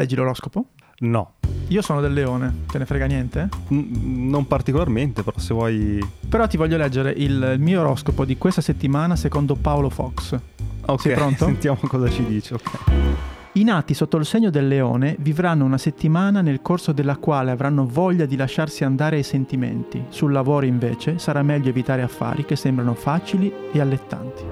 leggi l'oroscopo? No, Io sono del leone, te ne frega niente? N- non particolarmente, però se vuoi... Però ti voglio leggere il, mio oroscopo di questa settimana secondo Paolo Fox. Ok, Sei pronto? sentiamo cosa ci dice, ok. I nati sotto il segno del leone vivranno una settimana nel corso della quale avranno voglia di lasciarsi andare ai sentimenti. Sul lavoro invece sarà meglio evitare affari che sembrano facili e allettanti.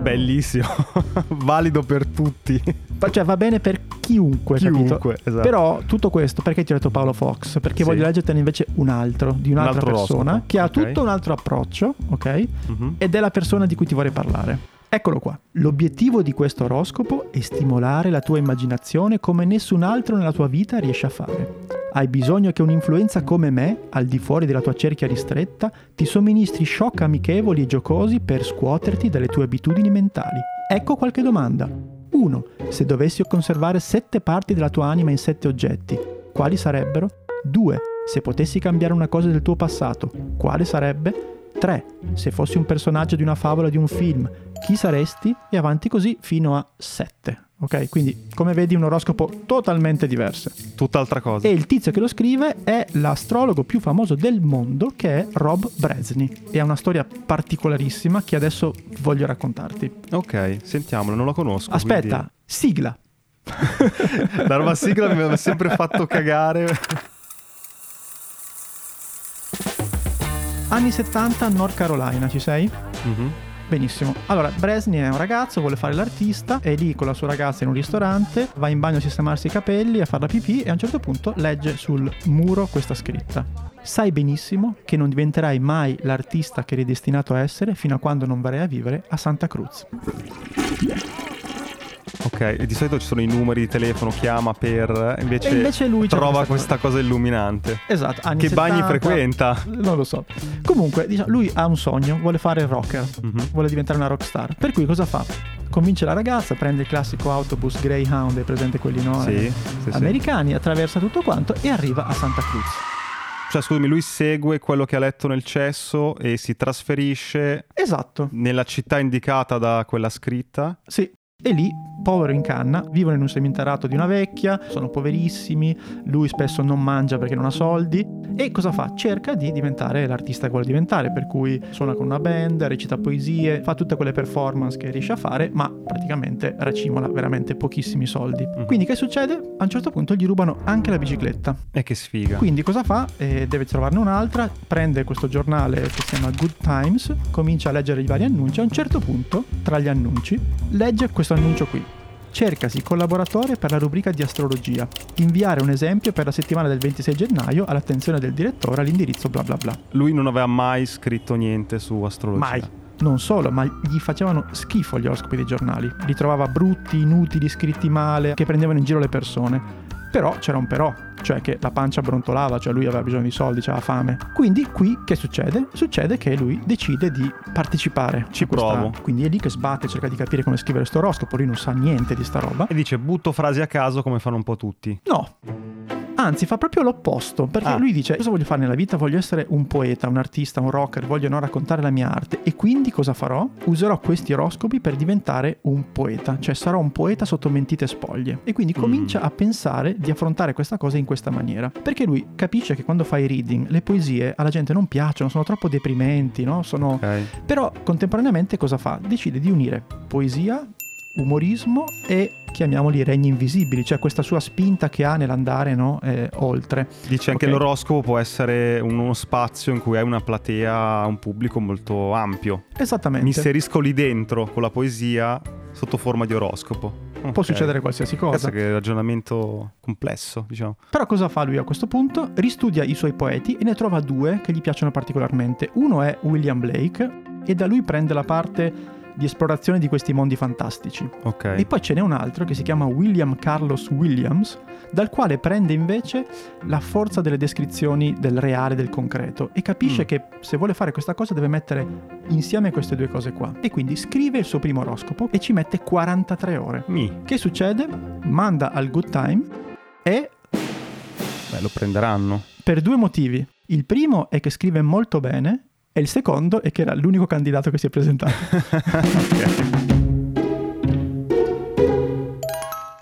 Bellissimo, valido per tutti. Cioè va bene per chiunque? Chiunque, esatto. Però tutto questo, perché ti ho detto Paolo Fox? Perché Sì. voglio leggertene invece un altro, di un'altra altro persona, oroscopo, che ha ok. tutto un altro approccio, ok? Mhm. Ed è la persona di cui ti vorrei parlare. Eccolo qua. L'obiettivo di questo oroscopo è stimolare la tua immaginazione come nessun altro nella tua vita riesce a fare. Hai bisogno che un'influenza come me, al di fuori della tua cerchia ristretta, ti somministri shock amichevoli e giocosi per scuoterti dalle tue abitudini mentali. Ecco qualche domanda. 1. Se dovessi conservare sette parti della tua anima in sette oggetti, quali sarebbero? 2. Se potessi cambiare una cosa del tuo passato, quale sarebbe? 3. Se fossi un personaggio di una favola o di un film, chi saresti? E avanti così fino a 7. Ok? Quindi, come vedi, un oroscopo totalmente diverso. Tutt'altra cosa. E il tizio che lo scrive è l'astrologo più famoso del mondo, che è Rob Bresney. E ha una storia particolarissima che adesso voglio raccontarti. Ok, sentiamolo, non lo conosco. Aspetta, sigla. quindi- La roba sigla mi aveva sempre fatto cagare. Anni 70, North Carolina, ci sei? Mhm. Benissimo. Allora, Bresni è un ragazzo, vuole fare l'artista, è lì con la sua ragazza in un ristorante, va in bagno a sistemarsi i capelli, a fare la pipì e a un certo punto legge sul muro questa scritta. Sai benissimo che non diventerai mai l'artista che eri destinato a essere fino a quando non verrai a vivere a Santa Cruz. Ok, e di solito ci sono i numeri di telefono, chiama per... Invece, E invece lui trova questa questa cosa illuminante. Esatto, anni Che bagni 70, frequenta? Non lo so. Comunque, diciamo, lui ha un sogno, vuole fare il rocker, Mhm. vuole diventare una rockstar. Per cui cosa fa? Convince la ragazza, prende il classico autobus Greyhound, è presente quelli no? Sì, Eh, sì, sì. americani, attraversa tutto quanto e arriva a Santa Cruz. Cioè, scusami, lui segue quello che ha letto nel cesso e si trasferisce Esatto, nella città indicata da quella scritta. sì. E lì, povero in canna, vivono in un seminterrato di una vecchia, sono poverissimi, lui spesso non mangia perché non ha soldi. E cosa fa? Cerca di diventare l'artista che vuole diventare, per cui suona con una band, recita poesie, fa tutte quelle performance che riesce a fare, ma praticamente racimola veramente pochissimi soldi. Mhm. Quindi che succede? A un certo punto gli rubano anche la bicicletta. E che sfiga. Quindi cosa fa? Eh, deve trovarne un'altra, prende questo giornale che si chiama Good Times, comincia a leggere i vari annunci, a un certo punto, tra gli annunci, legge questo annuncio qui. Cercasi collaboratore per la rubrica di astrologia. Inviare un esempio per la settimana del 26 gennaio all'attenzione del direttore all'indirizzo bla bla bla. Lui non aveva mai scritto niente su astrologia. Mai. Non solo, ma gli facevano schifo gli oroscopi dei giornali. Li trovava brutti, inutili, scritti male, che prendevano in giro le persone. Però c'era un però, cioè che la pancia brontolava, cioè lui aveva bisogno di soldi, aveva fame. Quindi qui che succede? Succede che lui decide di partecipare. Ci questa- provo. Quindi è lì che sbatte, cerca di capire come scrivere sto oroscopo, lui non sa niente di sta roba. E dice butto frasi a caso come fanno un po' tutti. No. Anzi, fa proprio l'opposto, perché Ah. lui dice: Cosa voglio fare nella vita? Voglio essere un poeta, un artista, un rocker, voglio no, raccontare la mia arte. E quindi cosa farò? Userò questi oroscopi per diventare un poeta, cioè sarò un poeta sotto mentite spoglie. E quindi comincia a pensare di affrontare questa cosa in questa maniera. Perché lui capisce che quando fa i reading, le poesie alla gente non piacciono, sono troppo deprimenti, no? Sono. Ok. Però contemporaneamente cosa fa? Decide di unire poesia, umorismo e chiamiamoli regni invisibili, cioè questa sua spinta che ha nell'andare no, eh, oltre. Dice anche Ok. l'oroscopo può essere uno spazio in cui hai una platea, un pubblico molto ampio. Esattamente. Mi inserisco lì dentro con la poesia sotto forma di oroscopo. Può Ok. succedere qualsiasi cosa. che è un ragionamento complesso, diciamo. Però cosa fa lui a questo punto? Ristudia i suoi poeti e ne trova due che gli piacciono particolarmente. Uno è William Blake e da lui prende la parte di esplorazione di questi mondi fantastici. Ok. E poi ce n'è un altro che si chiama William Carlos Williams, dal quale prende invece la forza delle descrizioni del reale, del concreto, e capisce Mm. che se vuole fare questa cosa deve mettere insieme queste due cose qua. E quindi scrive il suo primo oroscopo e ci mette 43 ore. Mi. Che succede? Manda al Good Time e Beh, lo prenderanno. per due motivi. Il primo è che scrive molto bene e il secondo è che era l'unico candidato che si è presentato.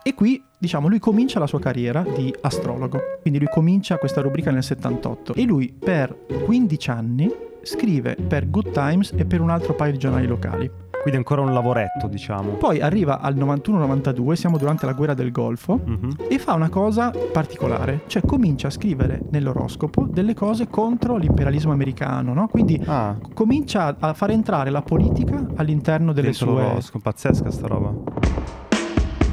E qui diciamo, lui comincia la sua carriera di astrologo. Quindi lui comincia questa rubrica nel 78 e lui per 15 anni scrive per Good Times e per un altro paio di giornali locali. Quindi ancora un lavoretto, diciamo. Poi arriva al 91-92, siamo durante la guerra del Golfo, Mhm. e fa una cosa particolare, cioè comincia a scrivere nell'oroscopo delle cose contro l'imperialismo americano, no? Quindi Ah, comincia a far entrare la politica all'interno delle dentro sue... l'oroscopo. Pazzesca sta roba.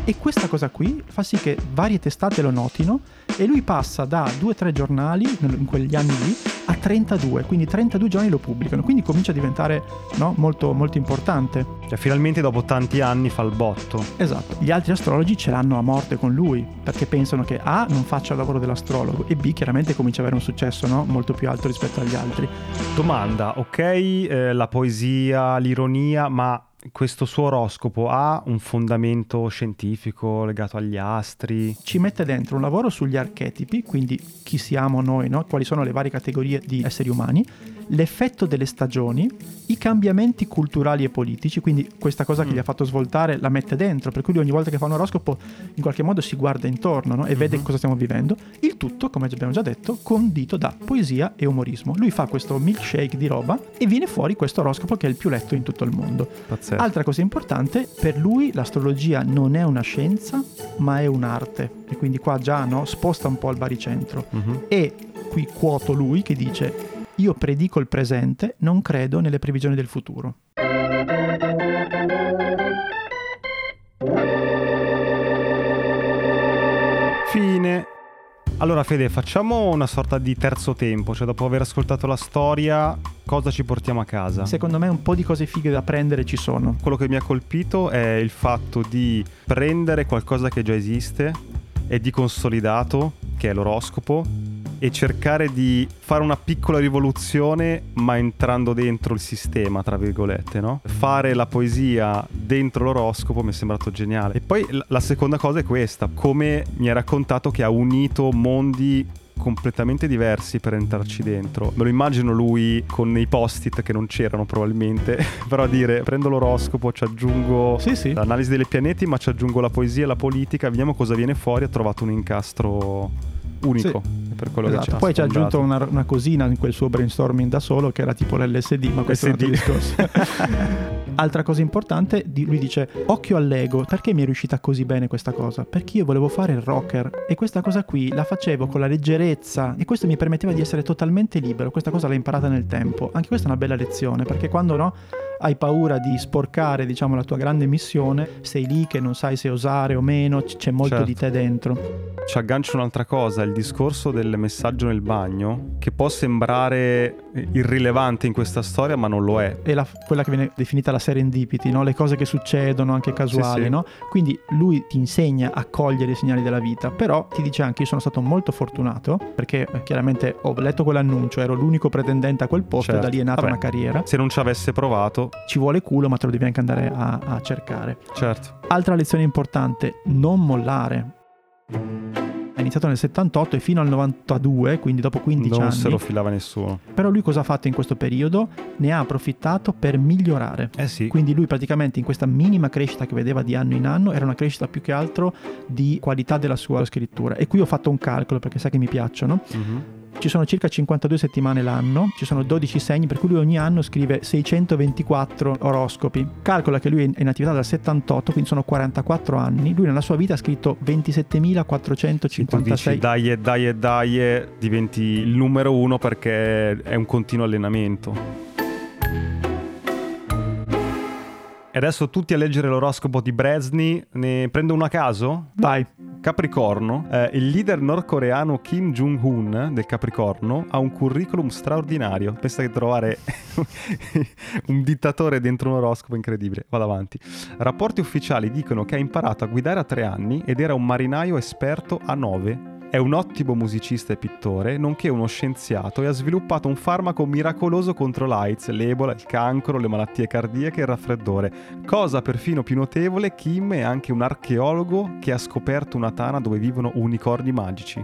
E questa cosa qui fa sì che varie testate lo notino e lui passa da 2-3 giornali nel- in quegli anni lì a 32, quindi 32 giornali lo pubblicano, quindi comincia a diventare no, molto, molto importante. Cioè, finalmente dopo tanti anni fa il botto. Esatto. Gli altri astrologi ce l'hanno a morte con lui, perché pensano che A non faccia il lavoro dell'astrologo e B chiaramente comincia ad avere un successo no, molto più alto rispetto agli altri. Domanda, ok, eh, la poesia, l'ironia, ma questo suo oroscopo ha un fondamento scientifico legato agli astri? Ci mette dentro un lavoro sugli archetipi, quindi chi siamo noi, no? quali sono le varie categorie di esseri umani, l'effetto delle stagioni, i cambiamenti culturali e politici, quindi questa cosa che Mm. gli ha fatto svoltare la mette dentro, per cui ogni volta che fa un oroscopo in qualche modo si guarda intorno no? e vede Mhm. cosa stiamo vivendo, il tutto, come abbiamo già detto, condito da poesia e umorismo. Lui fa questo milkshake di roba e viene fuori questo oroscopo che è il più letto in tutto il mondo. Pazzesco. Altra cosa importante, per lui l'astrologia non è una scienza, ma è un'arte. E quindi qua già no, sposta un po' il baricentro. Mhm. E qui quoto lui che dice: Io predico il presente, non credo nelle previsioni del futuro. Fine. Allora Fede, facciamo una sorta di terzo tempo, cioè dopo aver ascoltato la storia, cosa ci portiamo a casa? Secondo me un po' di cose fighe da prendere ci sono. Quello che mi ha colpito è il fatto di prendere qualcosa che già esiste e di consolidato, che è l'oroscopo, e cercare di fare una piccola rivoluzione ma entrando dentro il sistema, tra virgolette, no? Fare la poesia dentro l'oroscopo mi è sembrato geniale. E poi la seconda cosa è questa, come mi ha raccontato che ha unito mondi completamente diversi per entrarci dentro. Me lo immagino lui con i post-it che non c'erano probabilmente, però dire prendo l'oroscopo, ci aggiungo Sì, sì. l'analisi dei pianeti, ma ci aggiungo la poesia e la politica, vediamo cosa viene fuori, ho trovato un incastro unico per quello che Esatto. ci ha Poi ci ha aggiunto una, una cosina in quel suo brainstorming da solo che era tipo l'LSD, ma questo è un altro discorso. Altra cosa importante, lui dice occhio all'ego, perché mi è riuscita così bene questa cosa? Perché io volevo fare il rocker e questa cosa qui la facevo con la leggerezza e questo mi permetteva di essere totalmente libero, questa cosa l'ho imparata nel tempo. Anche questa è una bella lezione, perché quando no hai paura di sporcare, diciamo, la tua grande missione, sei lì che non sai se osare o meno, c- c'è molto Certo. di te dentro. Ci aggancio un'altra cosa, il discorso del messaggio nel bagno, che può sembrare irrilevante in questa storia, ma non lo è. è la- quella che viene definita la serendipity, no? le cose che succedono anche casuali. Sì, sì. No? Quindi lui ti insegna a cogliere i segnali della vita, però ti dice anche io sono stato molto fortunato perché eh, chiaramente ho letto quell'annuncio, ero l'unico pretendente a quel posto Certo. e da lì è nata Vabbè. una carriera. Se non ci avesse provato, Ci vuole culo ma te lo devi anche andare a, a cercare. certo. Altra lezione importante, non mollare. È iniziato nel 78 e fino al 92, quindi dopo 15 non anni. se lo filava nessuno. Però lui cosa ha fatto in questo periodo? Ne ha approfittato per migliorare. Eh sì. Quindi lui praticamente in questa minima crescita che vedeva di anno in anno era una crescita più che altro di qualità della sua scrittura. E qui ho fatto un calcolo perché sa che mi piacciono. Mhm. Ci sono circa 52 settimane l'anno, ci sono 12 segni, per cui lui ogni anno scrive 624 oroscopi. Calcola che lui è in attività dal 78, quindi sono 44 anni. Lui nella sua vita ha scritto Se tu dici 27.456 dai e dai e dai e diventi il numero uno perché è un continuo allenamento. E adesso tutti a leggere l'oroscopo di Bresni, ne prendo uno a caso? Vai, Capricorno, eh, il leader nordcoreano Kim Jong-un del Capricorno ha un curriculum straordinario. Pensa che trovare un dittatore dentro un oroscopo incredibile. Vado avanti. Rapporti ufficiali dicono che ha imparato a guidare a tre anni ed era un marinaio esperto a nove. È un ottimo musicista e pittore, nonché uno scienziato e ha sviluppato un farmaco miracoloso contro l'AIDS, l'Ebola, il cancro, le malattie cardiache e il raffreddore. Cosa perfino più notevole, Kim è anche un archeologo che ha scoperto una tana dove vivono unicorni magici.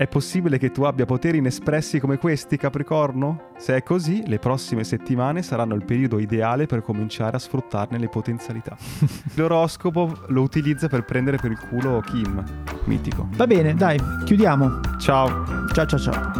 È possibile che tu abbia poteri inespressi come questi, Capricorno? Se è così, le prossime settimane saranno il periodo ideale per cominciare a sfruttarne le potenzialità. L'oroscopo lo utilizza per prendere per il culo Kim. Mitico. Va bene, dai, chiudiamo. Ciao. Ciao ciao ciao.